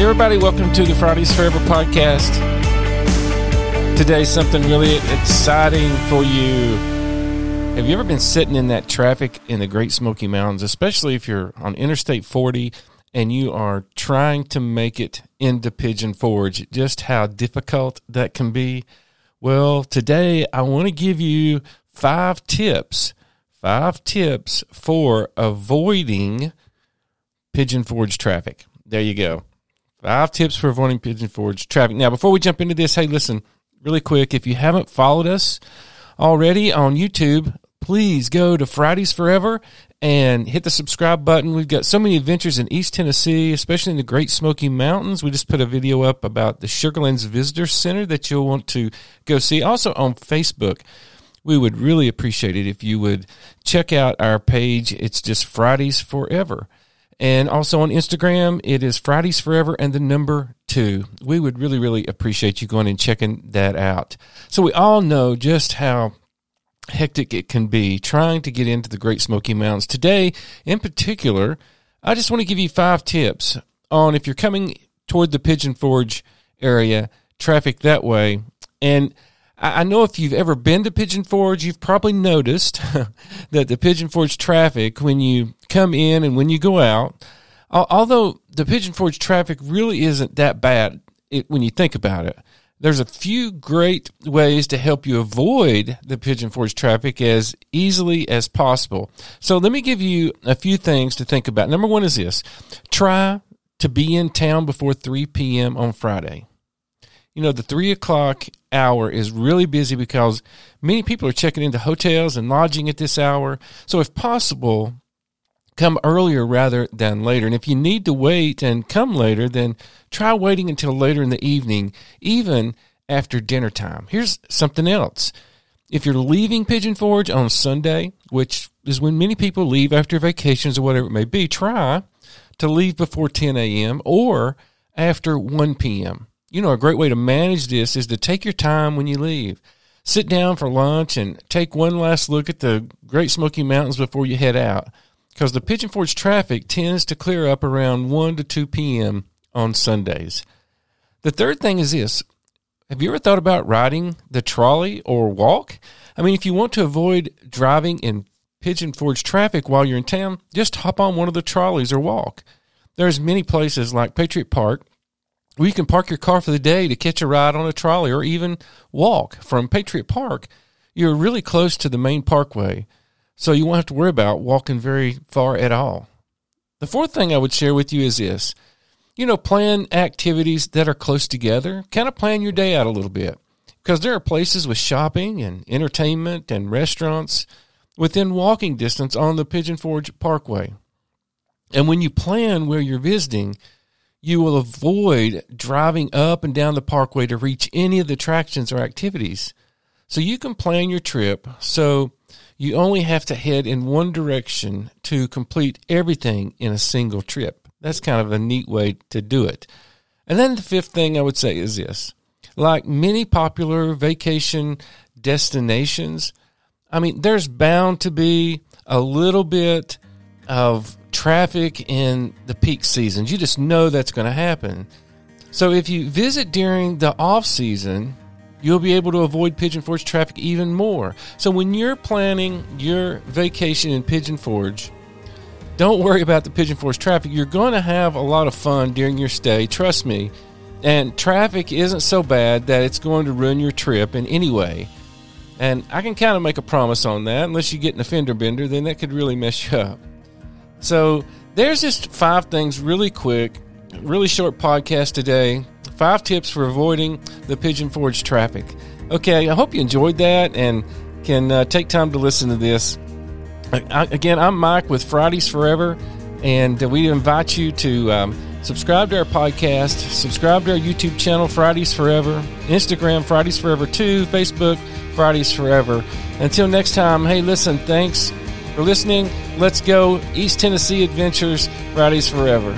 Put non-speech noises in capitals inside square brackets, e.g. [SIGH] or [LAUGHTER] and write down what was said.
everybody. Welcome to the Fridays Forever podcast. Today, something really exciting for you. Have you ever been sitting in that traffic in the Great Smoky Mountains, especially if you're on Interstate 40 and you are trying to make it into Pigeon Forge? Just how difficult that can be. Well, today I want to give you five tips, five tips for avoiding Pigeon Forge traffic. There you go. Five tips for avoiding Pigeon Forge traffic. Now, before we jump into this, hey, listen, really quick, if you haven't followed us already on YouTube, please go to Fridays Forever and hit the subscribe button. We've got so many adventures in East Tennessee, especially in the Great Smoky Mountains. We just put a video up about the Sugarlands Visitor Center that you'll want to go see. Also on Facebook, we would really appreciate it if you would check out our page. It's just Fridays Forever. And also on Instagram, it is Fridays Forever and the number two. We would really, really appreciate you going and checking that out. So we all know just how hectic it can be trying to get into the Great Smoky Mountains. Today, in particular, I just want to give you five tips on if you're coming toward the Pigeon Forge area, traffic that way. And I know if you've ever been to Pigeon Forge, you've probably noticed [LAUGHS] that the Pigeon Forge traffic, when you come in and when you go out, although the Pigeon Forge traffic really isn't that bad when you think about it, there's a few great ways to help you avoid the Pigeon Forge traffic as easily as possible. So let me give you a few things to think about. Number one is this try to be in town before 3 p.m. on Friday you know, the three o'clock hour is really busy because many people are checking into hotels and lodging at this hour. So, if possible, come earlier rather than later. And if you need to wait and come later, then try waiting until later in the evening, even after dinner time. Here's something else. If you're leaving Pigeon Forge on Sunday, which is when many people leave after vacations or whatever it may be, try to leave before 10 a.m. or after 1 p.m you know, a great way to manage this is to take your time when you leave. Sit down for lunch and take one last look at the Great Smoky Mountains before you head out. Because the Pigeon Forge traffic tends to clear up around 1 to 2 p.m. on Sundays. The third thing is this Have you ever thought about riding the trolley or walk? I mean, if you want to avoid driving in Pigeon Forge traffic while you're in town, just hop on one of the trolleys or walk. There's many places like Patriot Park where you can park your car for the day to catch a ride on a trolley or even walk from Patriot Park. You're really close to the main parkway, so you won't have to worry about walking very far at all. The fourth thing I would share with you is this you know, plan activities that are close together. Kind of plan your day out a little bit because there are places with shopping and entertainment and restaurants within walking distance on the Pigeon Forge Parkway. And when you plan where you're visiting, you will avoid driving up and down the parkway to reach any of the attractions or activities. So you can plan your trip so you only have to head in one direction to complete everything in a single trip. That's kind of a neat way to do it. And then the fifth thing I would say is this like many popular vacation destinations, I mean, there's bound to be a little bit of traffic in the peak seasons. You just know that's going to happen. So if you visit during the off season, you'll be able to avoid Pigeon Forge traffic even more. So when you're planning your vacation in Pigeon Forge, don't worry about the Pigeon Forge traffic. You're going to have a lot of fun during your stay, trust me. And traffic isn't so bad that it's going to ruin your trip in any way. And I can kind of make a promise on that. Unless you get an offender bender, then that could really mess you up. So there's just five things really quick, really short podcast today. Five tips for avoiding the Pigeon Forge traffic. Okay, I hope you enjoyed that and can uh, take time to listen to this. I, again, I'm Mike with Fridays Forever, and uh, we invite you to um, subscribe to our podcast, subscribe to our YouTube channel, Fridays Forever, Instagram, Fridays Forever 2, Facebook, Fridays Forever. Until next time, hey, listen, thanks for listening. Let's go East Tennessee Adventures Fridays Forever.